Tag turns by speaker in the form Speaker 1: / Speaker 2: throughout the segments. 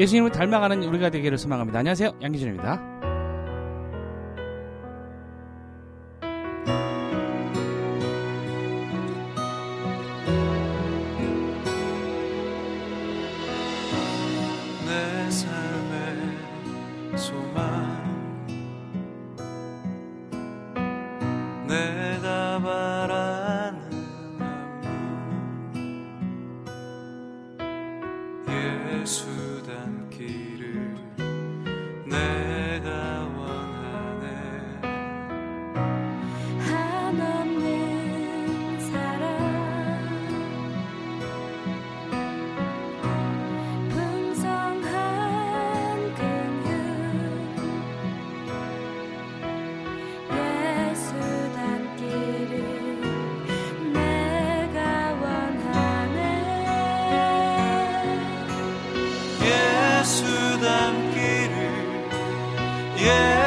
Speaker 1: 예수님을 닮아가는 우리가 되기를 소망합니다. 안녕하세요. 양기준입니다. Yeah.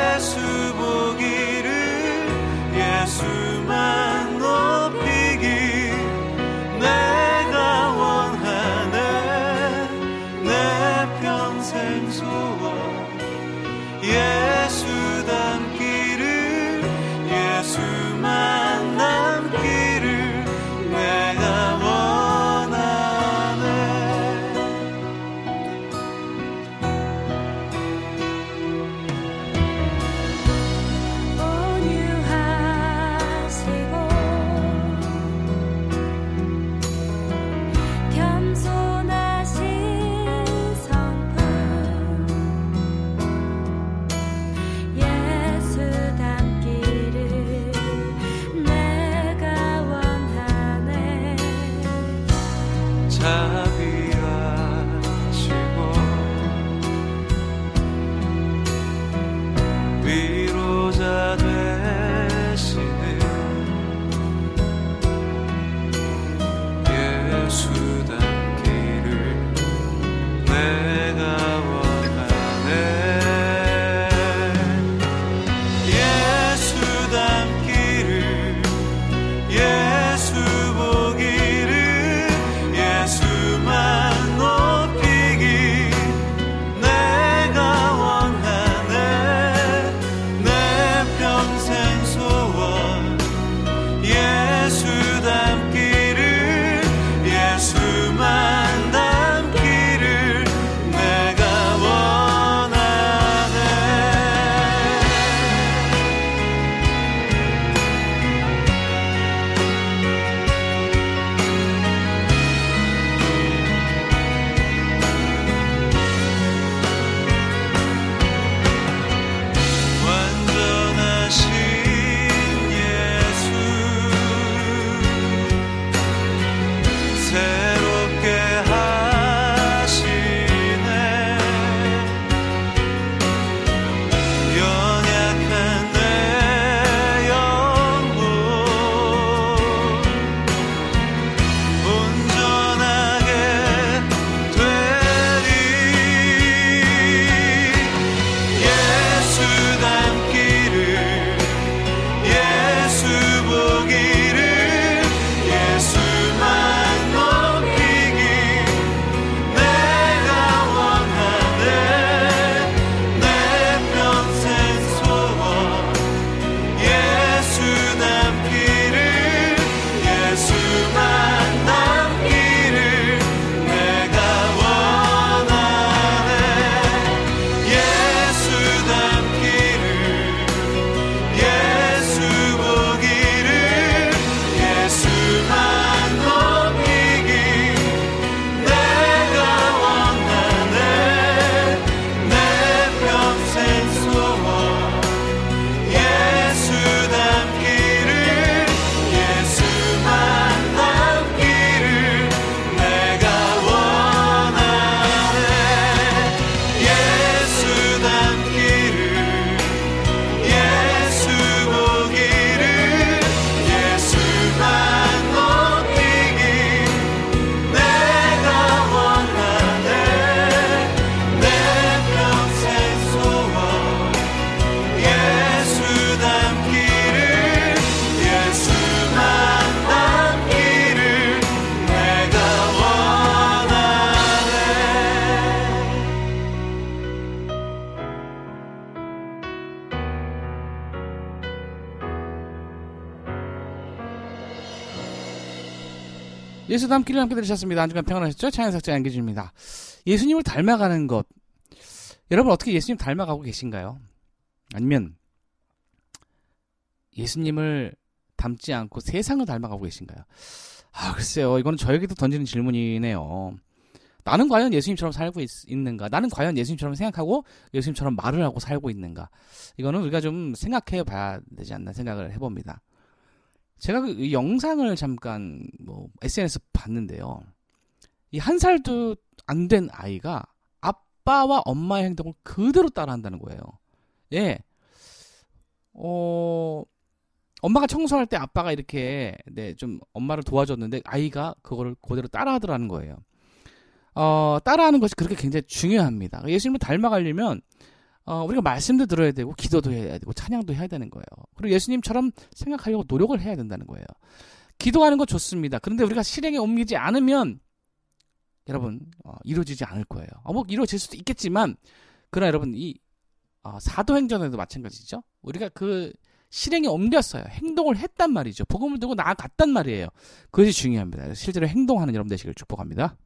Speaker 1: 담기를 함께 들으셨습니다. 한 주간 평안하셨죠? 차연석자 양기준입니다. 예수님을 닮아가는 것. 여러분 어떻게 예수님 닮아가고 계신가요? 아니면 예수님을 닮지 않고 세상을 닮아가고 계신가요? 아, 글쎄요. 이거는 저에게도 던지는 질문이네요. 나는 과연 예수님처럼 살고 있, 는가 나는 과연 예수님처럼 생각하고 예수님처럼 말을 하고 살고 있는가? 이거는 우리가 좀 생각해 봐야 되지 않나 생각을 해봅니다. 제가 그 영상을 잠깐 뭐 SNS 봤는데요. 이 한 살도 안 된 아이가 아빠와 엄마의 행동을 그대로 따라한다는 거예요. 예. 어, 엄마가 청소할 때 아빠가 이렇게 네, 좀 엄마를 도와줬는데 아이가 그거를 그대로 따라하더라는 거예요. 어, 따라하는 것이 그렇게 굉장히 중요합니다. 예수님을 닮아가려면 어, 우리가 말씀도 들어야 되고 기도도 해야 되고 찬양도 해야 되는 거예요. 그리고 예수님처럼 생각하려고 노력을 해야 된다는 거예요. 기도하는 거 좋습니다. 그런데 우리가 실행에 옮기지 않으면 여러분 어, 이루어지지 않을 거예요. 어, 뭐 이루어질 수도 있겠지만 그러나 여러분 이 어, 사도행전에도 마찬가지죠. 우리가 그 실행에 옮겼어요. 행동을 했단 말이죠. 복음을 들고 나아갔단 말이에요. 그것이 중요합니다. 실제로 행동하는 여러분 되시길 축복합니다.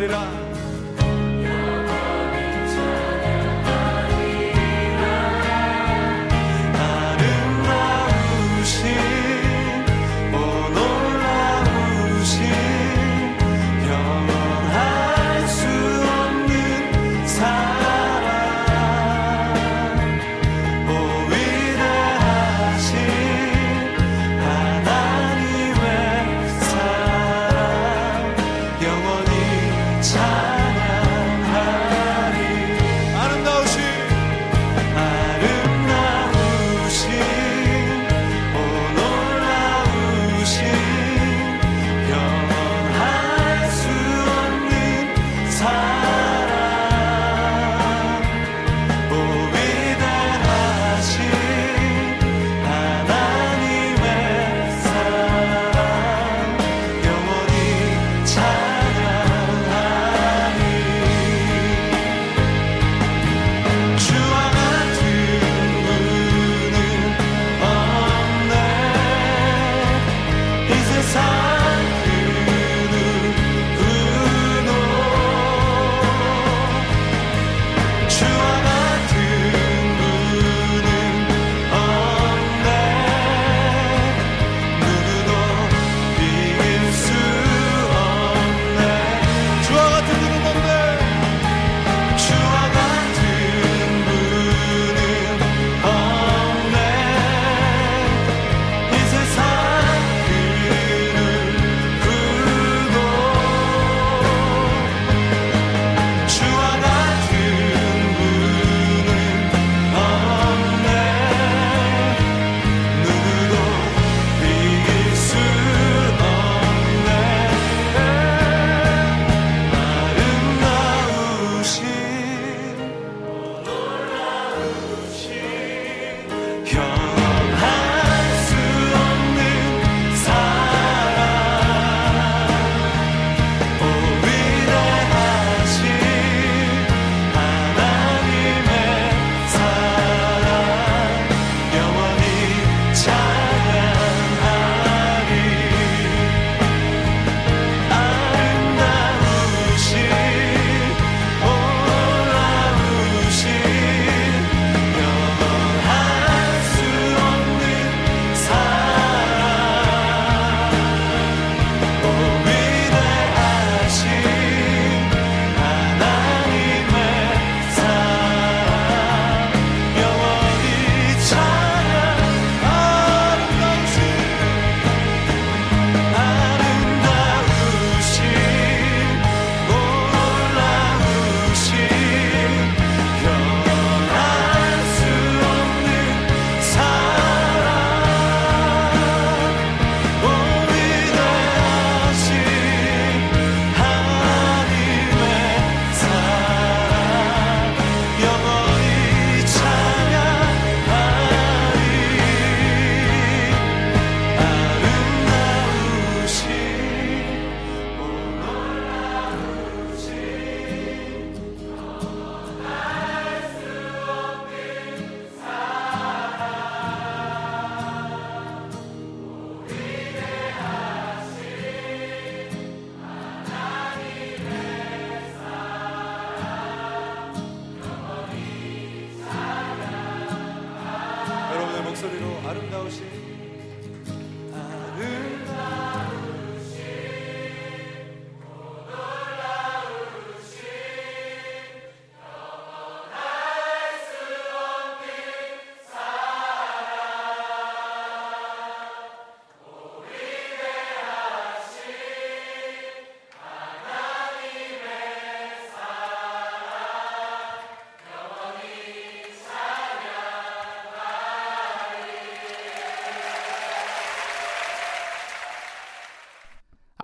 Speaker 2: 영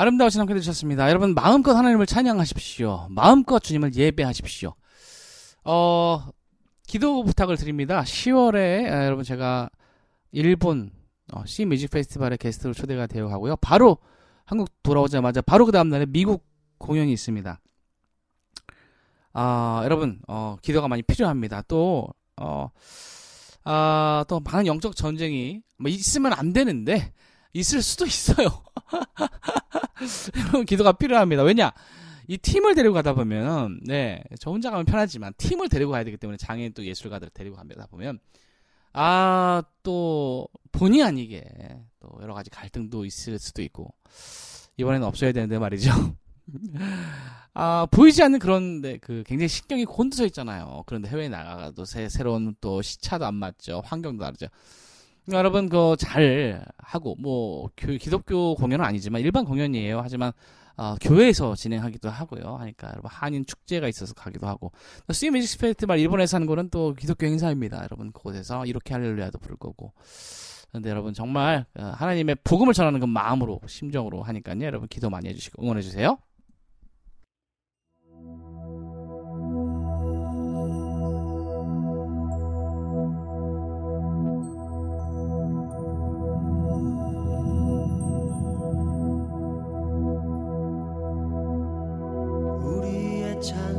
Speaker 2: 아름다우신 함께
Speaker 3: 되셨습니다. 여러분 마음껏 하나님을 찬양하십시오. 마음껏 주님을 예배하십시오. 어 기도 부탁을 드립니다. 10월에 아, 여러분 제가 일본 어, C 뮤직 페스티벌에 게스트로 초대가 되어 가고요. 바로 한국 돌아오자마자 바로 그 다음 날에 미국 공연이 있습니다. 아 여러분 어, 기도가 많이 필요합니다. 또 어, 아, 또 많은 영적 전쟁이 뭐 있으면 안 되는데 있을 수도 있어요. 여러분 기도가 필요합니다. 왜냐? 이 팀을 데리고 가다 보면 네, 저 혼자 가면 편하지만 팀을 데리고 가야 되기 때문에 장애인 또 예술가들을 데리고 가다 보면 아, 또 본의 아니게 또 여러 가지 갈등도 있을 수도 있고 이번에는 없어야 되는데 말이죠. 아, 보이지 않는 그런 데 그 굉장히 신경이 곤두서 있잖아요. 그런데 해외에 나가도 새, 새로운 또 시차도 안 맞죠. 환경도 다르죠. 여러분 그 잘 하고 뭐 교, 기독교 공연은 아니지만 일반 공연이에요. 하지만 어, 교회에서 진행하기도 하고요. 하니까 여러분 한인 축제가 있어서 가기도 하고 스 뮤직 페스티벌 일본에서 하는 거는 또 기독교 행사입니다. 여러분 그곳에서 이렇게 할렐루야도 부를 거고. 근데 여러분 정말 어, 하나님의 복음을 전하는 그 마음으로 심정으로 하니까요. 여러분 기도 많이 해주시고 응원해 주세요.
Speaker 4: 우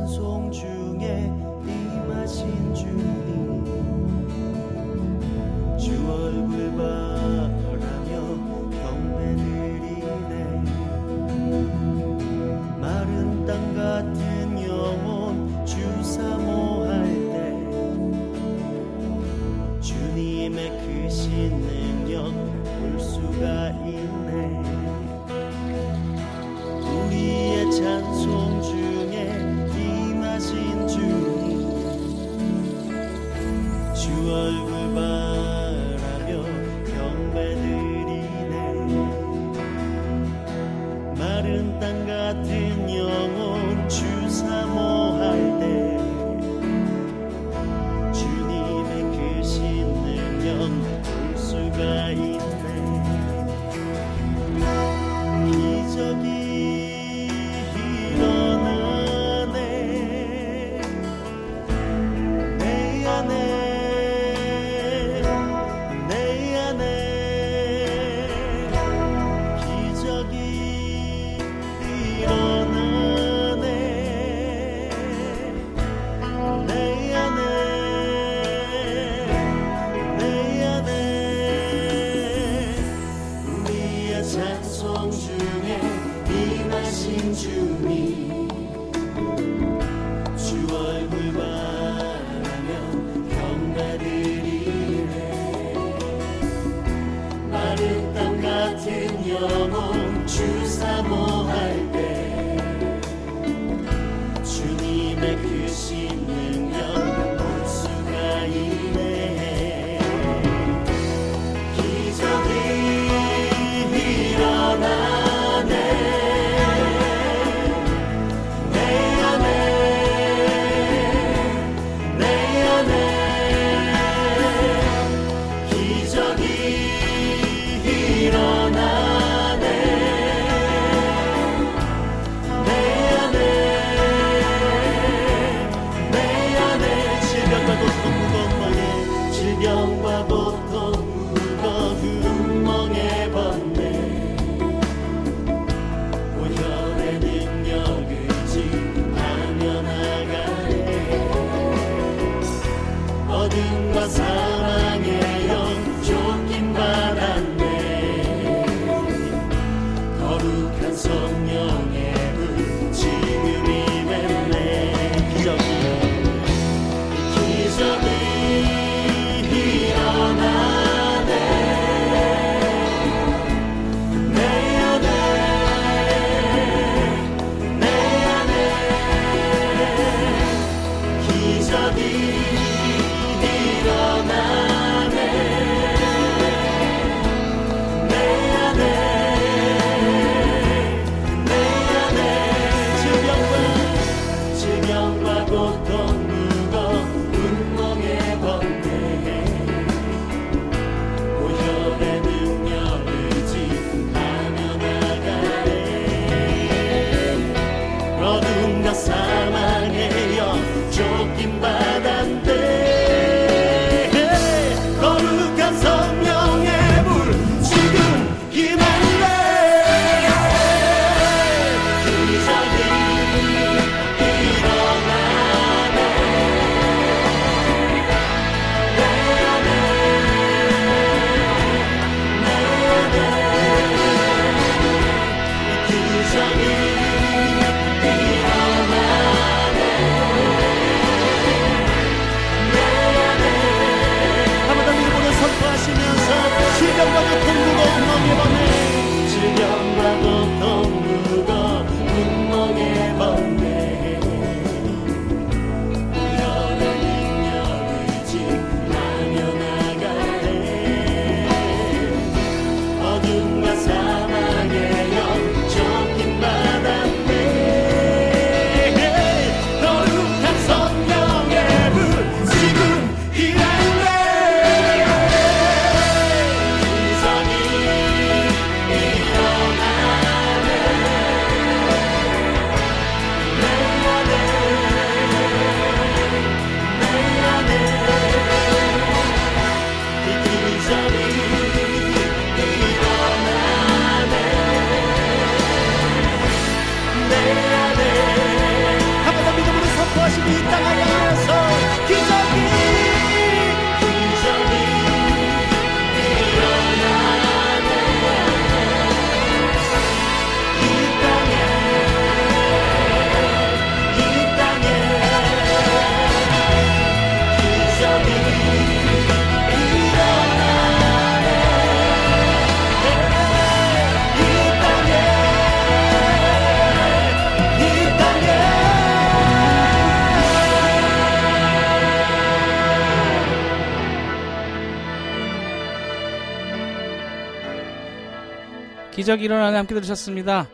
Speaker 4: 기적이 일어나네
Speaker 3: 함께 들으셨습니다.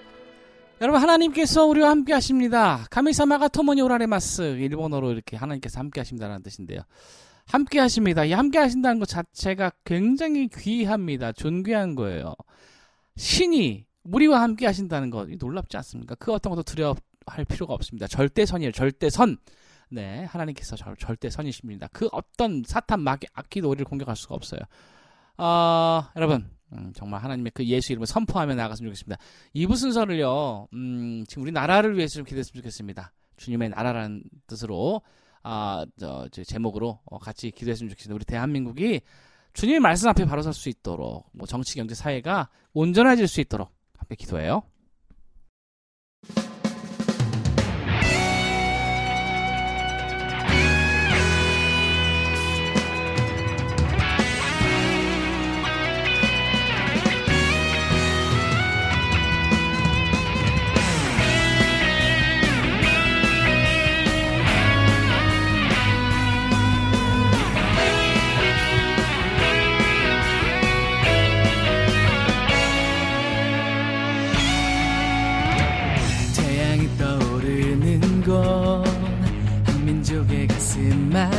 Speaker 3: 여러분 하나님께서 우리와 함께 하십니다. 카미사마가 토모니 오라레마스 일본어로 이렇게 하나님께서 함께 하십니다라는 뜻인데요. 함께 하십니다. 이 함께 하신다는 것 자체가 굉장히 귀합니다. 존귀한 거예요. 신이 우리와 함께 하신다는 것 놀랍지 않습니까? 그 어떤 것도 두려워할 필요가 없습니다. 절대선이에요. 절대선. 네, 하나님께서 절, 절대선이십니다. 그 어떤 사탄 마귀 악기도 우리를 공격할 수가 없어요. 어, 여러분 음, 정말 하나님의 그 예수 이름을 선포하며 나아갔으면 좋겠습니다. 이부 순서를요, 음, 지금 우리 나라를 위해서 좀 기도했으면 좋겠습니다. 주님의 나라라는 뜻으로, 아, 저, 저 제목으로 어, 같이 기도했으면 좋겠습니다. 우리 대한민국이 주님의 말씀 앞에 바로 설 수 있도록, 뭐 정치, 경제, 사회가 온전해질 수 있도록 함께 기도해요.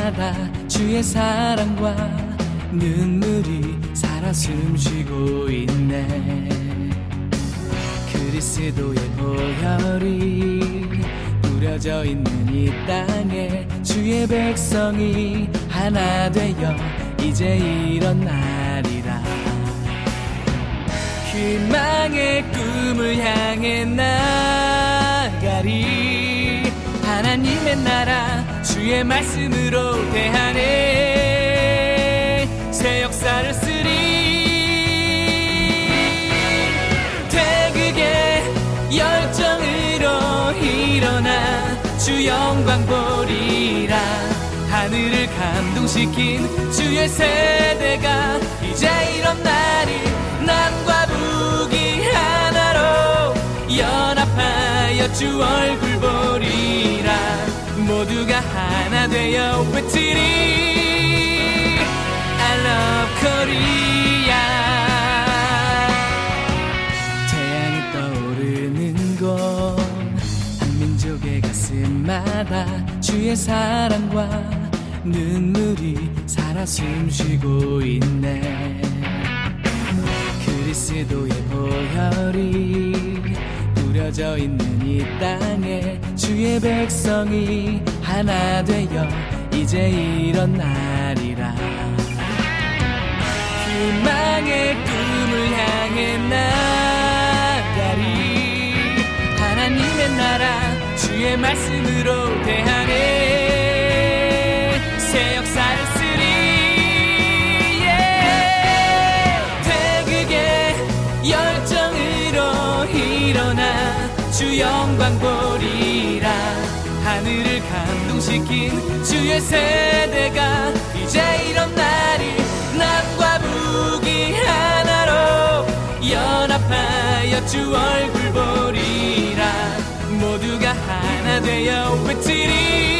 Speaker 5: 가슴마다 주의 사랑과 눈물이 살아 숨쉬고 있네. 그리스도의 보혈이 뿌려져 있는 이 땅에 주의 백성이 하나 되어 이제 일어나리라. 희망의 꿈을 향해 나가리. 하나님의 나라 주의 말씀으로 대하네. 새 역사를 쓰리. 태극의 열정으로 일어나 주 영광 보리라. 하늘을 감동시킨 주의 세대가 이제 일어나리 남과 북이 하나로 연합하여 주 얼굴 모두가 하나 되어 외치리. I love Korea. 태양이 떠오르는 곳 한민족의 가슴마다 주의 사랑과 눈물이 살아 숨쉬고 있네. 그리스도의 보혈이 뿌려져 있는 이 땅에 주의 백성이 하나 되어 이제 일어나리라. 희망의 꿈을 향해 나가리. 하나님의 나라 주의 말씀으로 대하네 새 역사를 쓰리. yeah. 태극의 열정으로 일어나 주 영광 보리라. 하늘을 감동시킨 주의 세대가 이제 일어나리 남과 북이 하나로 연합하여 주 얼굴 보리라. 모두가 하나 되어 외치리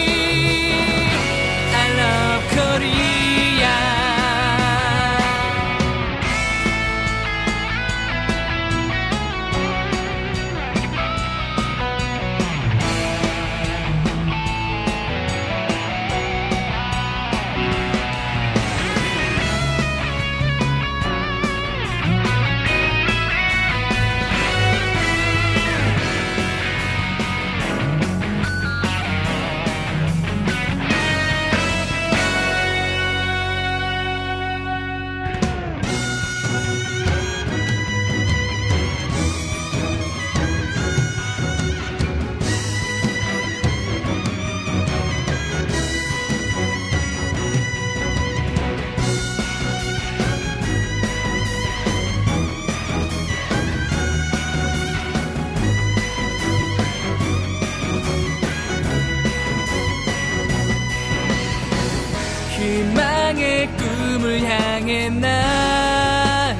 Speaker 5: 향해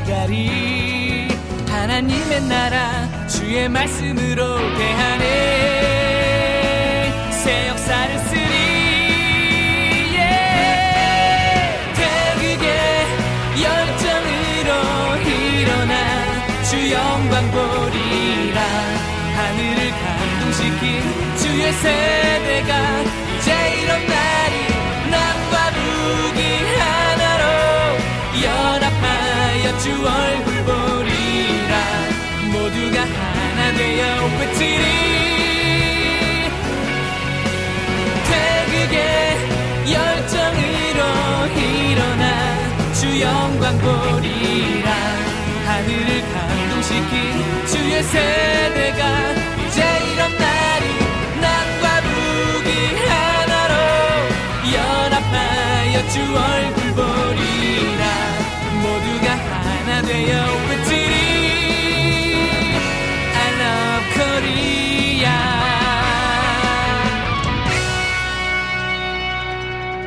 Speaker 5: 나가리. 하나님의 나라 주의 말씀으로 대하네. 새 역사를 쓰리. 예. 태극의 열정으로 일어나 주 영광 보리라. 하늘을 감동시킨 주의 세대가 이제 날 주 얼굴 보리라. 모두가 하나 되어 외치리. 태극의 열정으로 일어나 주 영광 보리라. 하늘을 감동시킨 주의 세대가 이제 일어나리 남과 북이 하나로 연합하여 주 얼굴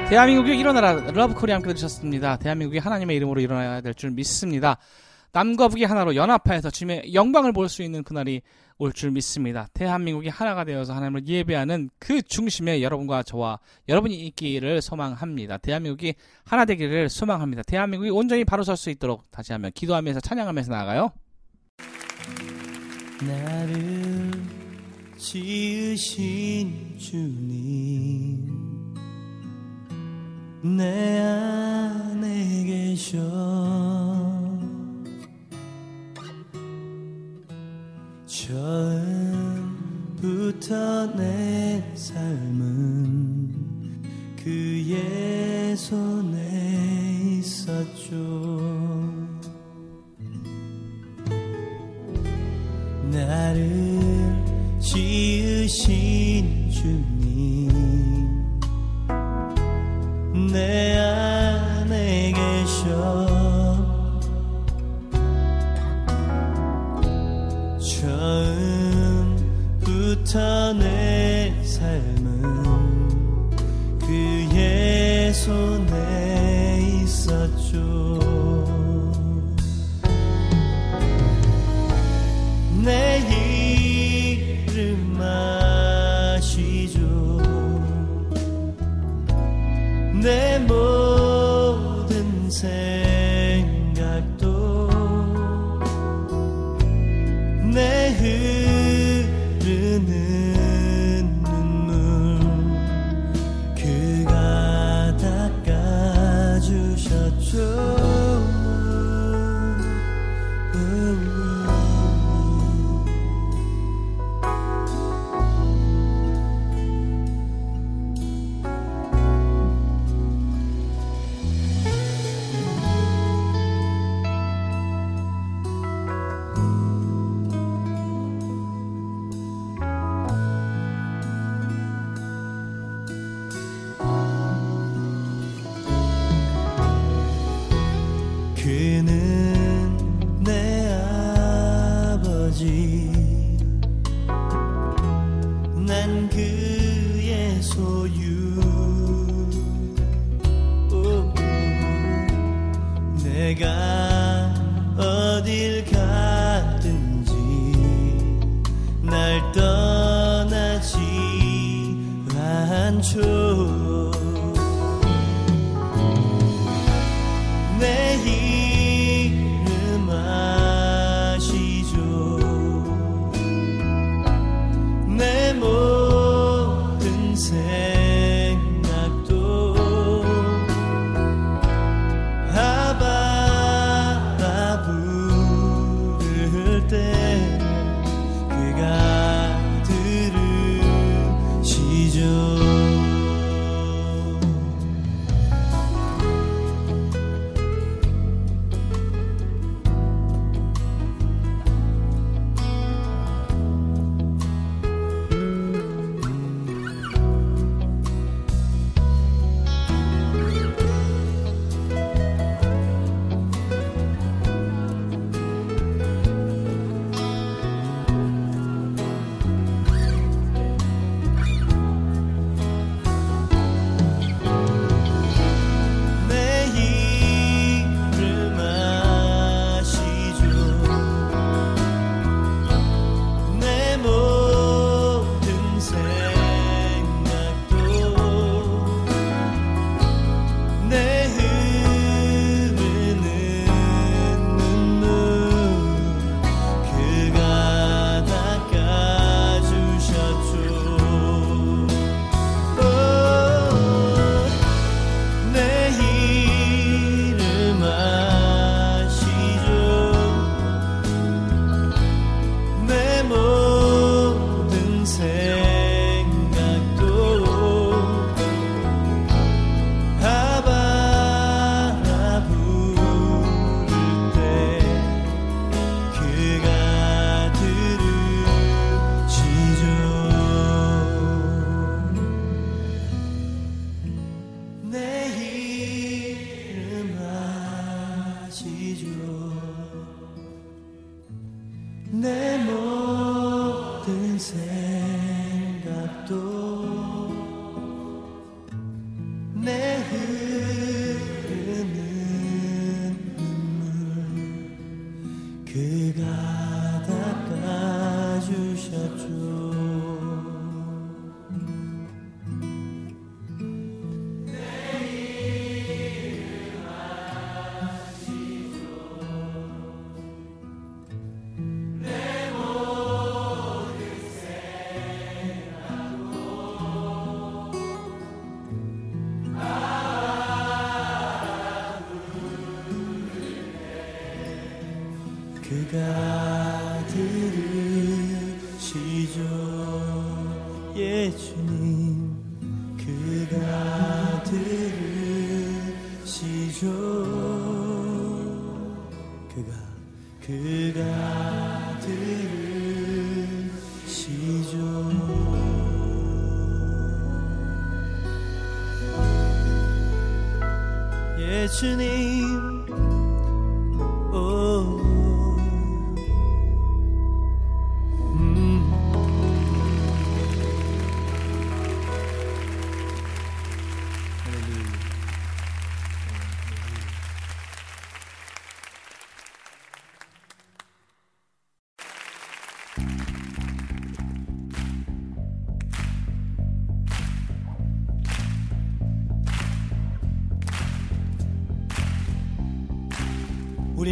Speaker 3: 대한민국이 일어나라 Love Korea 함께 들으셨습니다. 대한민국이 하나님의 이름으로 일어나야 될 줄 믿습니다. 남과 북이 하나로 연합하여서 주님의 영광을 볼 수 있는 그날이 올 줄 믿습니다. 대한민국이 하나가 되어서 하나님을 예배하는 그 중심에 여러분과 저와 여러분이 있기를 소망합니다. 대한민국이 하나 되기를 소망합니다. 대한민국이 온전히 바로 설 수 있도록 다시 한번 기도하면서 찬양하면서 나아가요.
Speaker 4: 나를 지으신 주님 내 안에 계셔 처음부터 내 삶은 그의 손에 있었죠. 나를 지으신 주님 않죠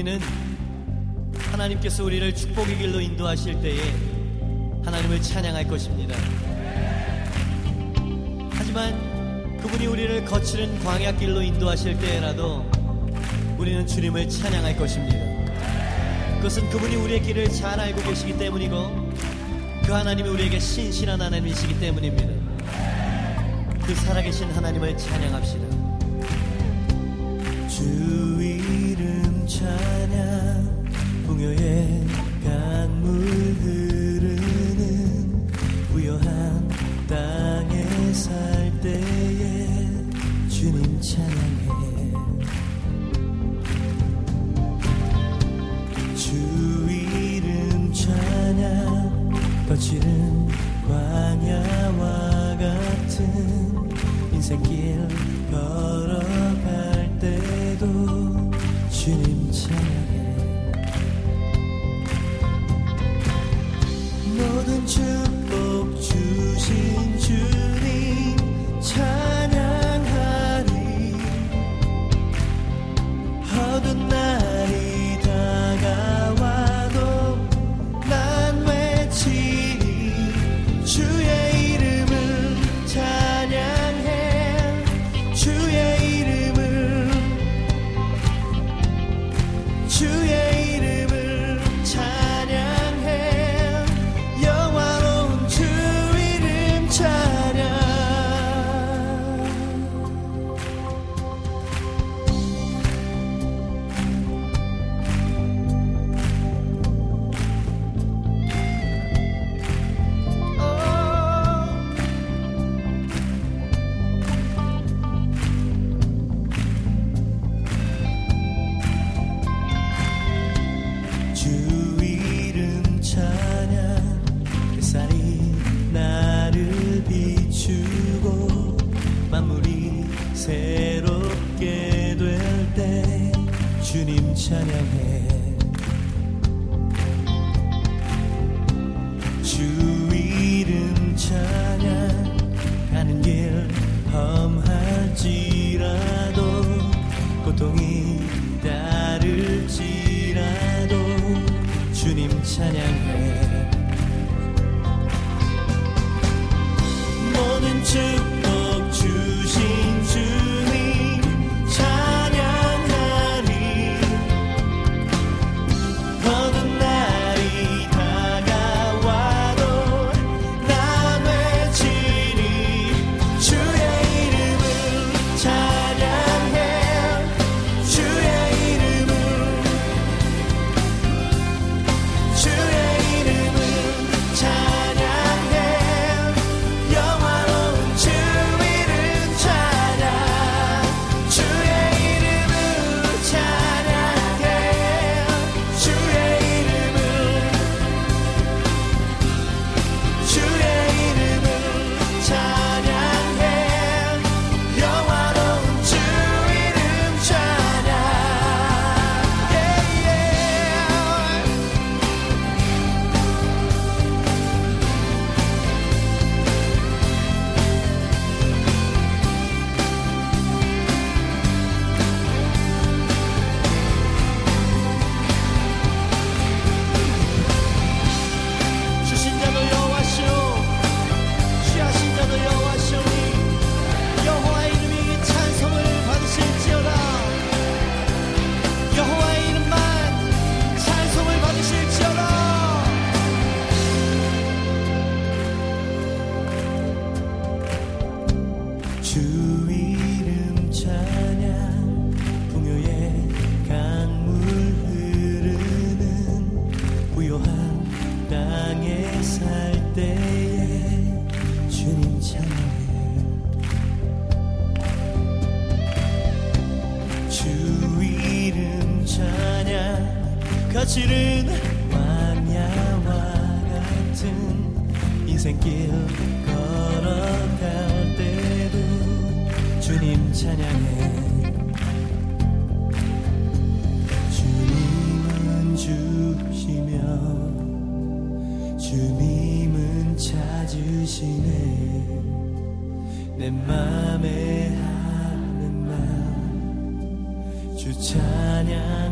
Speaker 4: 우리는 하나님께서 우리를 축복의 길로 인도하실 때에 하나님을 찬양할 것입니다. 하지만 그분이 우리를 거칠은 광야 길로 인도하실 때라도 우리는 주님을 찬양할 것입니다. 그것은 그분이 우리의 길을 잘 알고 계시기 때문이고 그 하나님이 우리에게 신실한 하나님이시기 때문입니다. 그 살아계신 하나님을 찬양합시다. 주 이름 찬양 풍요의 찬양합니다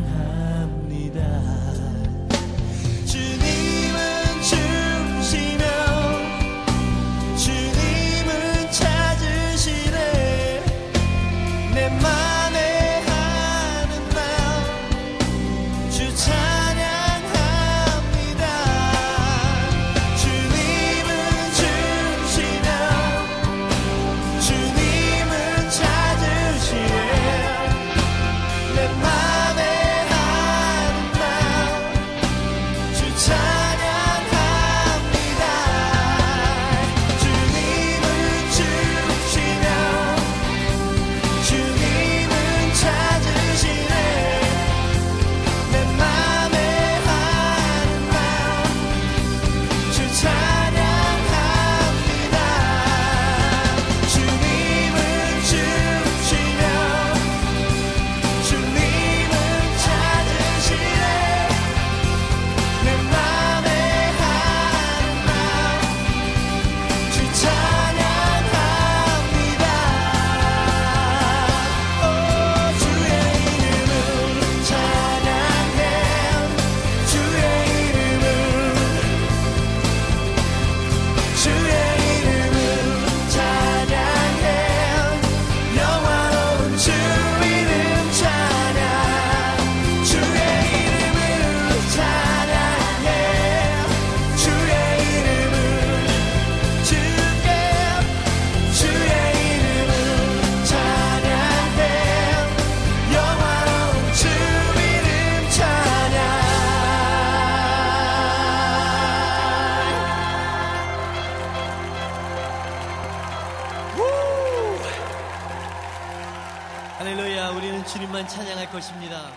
Speaker 4: 주님만 찬양할 것입니다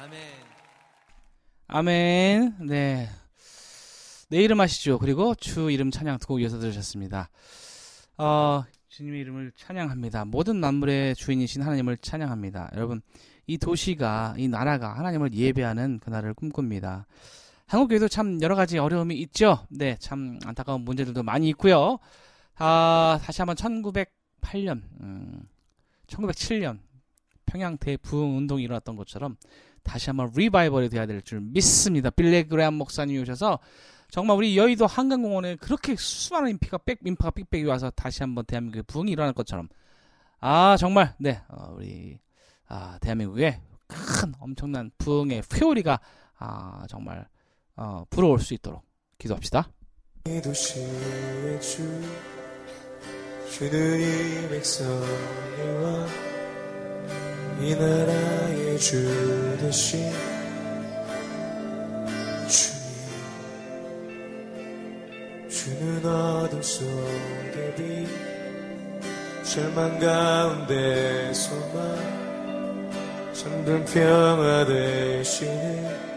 Speaker 4: 아멘
Speaker 3: 아멘. 네. 내 이름 아시죠? 그리고 주 이름 찬양 두곡 이어서 들으셨습니다. 어, 주님의 이름을 찬양합니다. 모든 만물의 주인이신 하나님을 찬양합니다. 여러분, 이 도시가, 이 나라가 하나님을 예배하는 그날을 꿈꿉니다. 한국교회도 참 여러 가지 어려움이 있죠? 네, 참 안타까운 문제들도 많이 있고요. 아, 다시 한번 1908년, 음, 1907년 평양 대부흥 운동이 일어났던 것처럼 다시 한번 리바이벌이 돼야 될 줄 믿습니다. 빌레그레암 목사님이 오셔서 정말 우리 여의도 한강공원에 그렇게 수많은 인피가 빽 인파가 빽빽이 와서 다시 한번 대한민국의 부흥이 일어날 것처럼 아 정말 네 어, 우리 아 대한민국에 큰 엄청난 부흥의 회오리가 아 정말 어, 불어올 수 있도록 기도합시다.
Speaker 6: 이 도시의 주 백성이와 이 나라의 주 대신 주님 주는 어둠 속의 빛 절망 가운데 소망 잠든 평화 되시는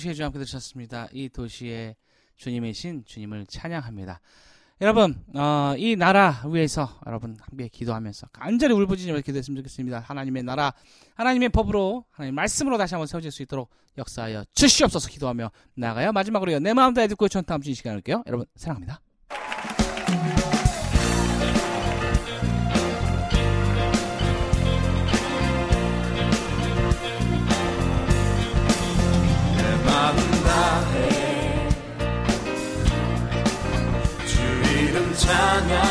Speaker 3: 도시의 주
Speaker 1: 함께 들으셨습니다. 이 도시의 주님이신 주님을 찬양합니다. 여러분, 어, 이 나라 위에서 여러분 함께 기도하면서 간절히 울부짖으며 기도했으면 좋겠습니다. 하나님의 나라, 하나님의 법으로, 하나님 말씀으로 다시 한번 세워질 수 있도록 역사하여 주시옵소서 기도하며 나가요. 마지막으로 내 마음 다해 듣고 전타함 주신 시간 을게요 여러분, 사랑합니다. found